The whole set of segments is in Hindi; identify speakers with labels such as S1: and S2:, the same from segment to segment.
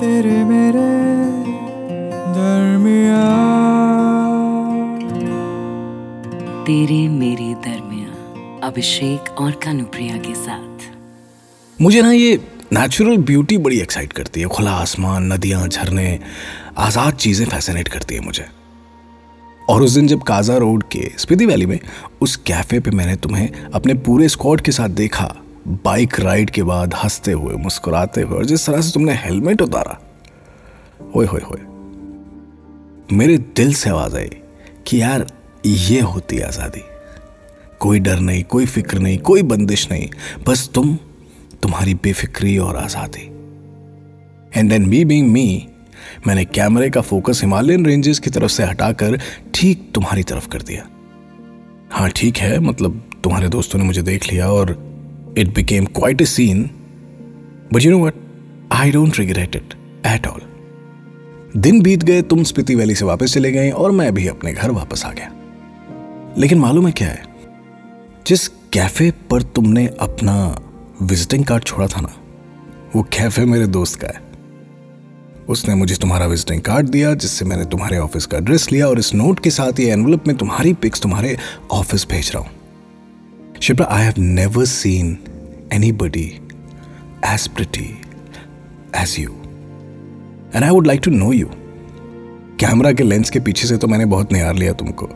S1: तेरे मेरे दरमिया
S2: तेरे मेरे दरमिया अभिषेक और कानुप्रिया के साथ।
S3: मुझे ना ये नेचुरल ब्यूटी बड़ी एक्साइट करती है। खुला आसमान नदियाँ झरने आज़ाद चीज़ें फैसिनेट करती है मुझे। और उस दिन जब काजा रोड के स्पीति वैली में उस कैफ़े पे मैंने तुम्हें अपने पूरे स्क्वाड के साथ देखा बाइक राइड के बाद हँसते हुए, मुस्कुराते हुए, और जिस तरह से तुमने हेलमेट उतारा होए होए होए, मेरे दिल से आवाज़ आई कि यार, ये होती आज़ादी। कोई डर नहीं, कोई फ़िक्र नहीं, कोई बंदिश नहीं, बस तुम, तुम्हारी बेफिक्री और आज़ादी। And then me being me मैंने कैमरे का फोकस हिमालयन रेंजेस की तरफ़ से हटाकर ठीक तुम्हारी तरफ़ कर दिया। हाँ ठीक है मतलब तुम्हारे दोस्तों ने मुझे देख लिया और it became quite a scene but you know what I don't regret it at all दिन बीत गए, तुम स्पीति वैली से वापस चले गए और मैं भी अपने घर वापस आ गया। लेकिन मालूम है क्या है? जिस कैफ़े पर तुमने अपना विजिटिंग कार्ड छोड़ा था ना, वो कैफ़े मेरे दोस्त का है। उसने मुझे तुम्हारा विजिटिंग कार्ड दिया, जिससे मैंने तुम्हारे ऑफ़िस का एड्रेस लिया और इस नोट के साथ ये एनवलप में तुम्हारी पिक्स तुम्हारे ऑफ़िस भेज रहा हूँ। I have never seen anybody as pretty as you and I would like to know you camera के लेंस के पीछे से तो मैंने बहुत निहार लिया तुमको।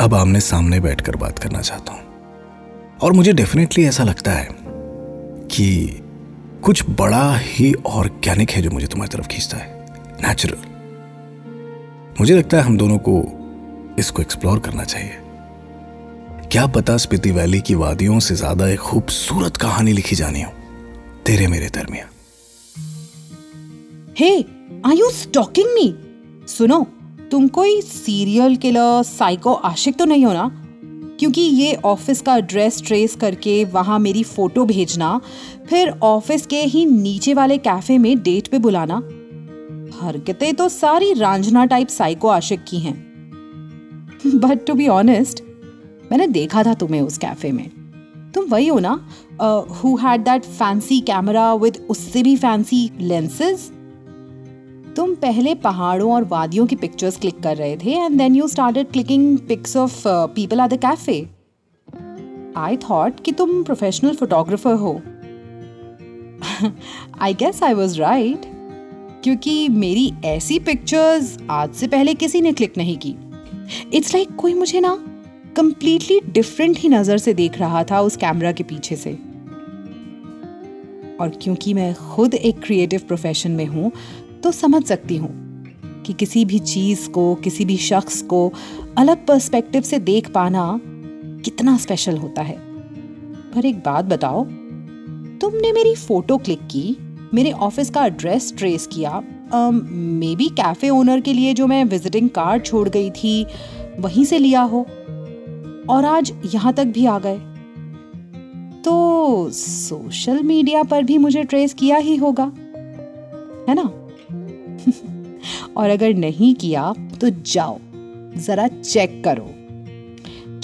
S3: अब आमने सामने बैठकर बात करना चाहता हूँ। और मुझे डेफिनेटली ऐसा लगता है कि कुछ बड़ा ही ऑर्गेनिक है जो मुझे तुम्हारी तरफ़ खींचता है। नेचुरल मुझे लगता है हम दोनों को इसको एक्सप्लोर करना चाहिए। क्या पता स्पीति वैली की वादियों से ज़्यादा एक खूबसूरत कहानी लिखी जानी हो, तेरे मेरे दरमिया
S4: hey are you stalking me सुनो, तुम कोई सीरियल किलर साइको आशिक तो नहीं हो ना? क्योंकि ये ऑफ़िस का एड्रेस ट्रेस करके वहाँ मेरी फ़ोटो भेजना, फिर ऑफ़िस के ही नीचे वाले कैफ़े में डेट पे बुलाना। हरकतें तो सारी रांझना टाइप साइको आशिक की हैं। बट टू बी ऑनेस्ट मैंने देखा था तुम्हें उस कैफ़े में। तुम वही हो ना? Who had that fancy camera with उससे भी फैंसी लेंसेज तुम पहले पहाड़ों और वादियों की पिक्चर्स क्लिक कर रहे थे and then you started clicking pics of people at the cafe I thought कि तुम प्रोफेशनल फोटोग्राफर हो। I guess I was right क्योंकि मेरी ऐसी पिक्चर्स आज से पहले किसी ने क्लिक नहीं की। इट्स लाइक like कोई मुझे ना कंप्लीटली डिफरेंट ही नज़र से देख रहा था उस कैमरा के पीछे से। और क्योंकि मैं खुद एक क्रिएटिव प्रोफेशन में हूँ तो समझ सकती हूँ कि किसी भी चीज़ को, किसी भी शख्स को अलग पर्सपेक्टिव से देख पाना कितना स्पेशल होता है। पर एक बात बताओ, तुमने मेरी फ़ोटो क्लिक की, मेरे ऑफ़िस का एड्रेस ट्रेस किया मे बी कैफ़े ओनर के लिए जो मैं विजिटिंग कार्ड छोड़ गई थी, वहीं से लिया हो। और आज यहाँ तक भी आ गए। तो सोशल मीडिया पर भी मुझे ट्रेस किया ही होगा, है ना? और अगर नहीं किया तो जाओ, जरा चेक करो।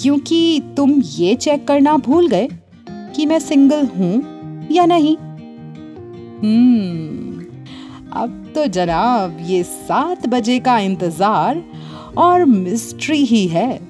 S4: क्योंकि तुम ये चेक करना भूल गए कि मैं सिंगल हूँ या नहीं। हम्म अब तो जनाब, ये सात बजे का इंतज़ार और मिस्ट्री ही है।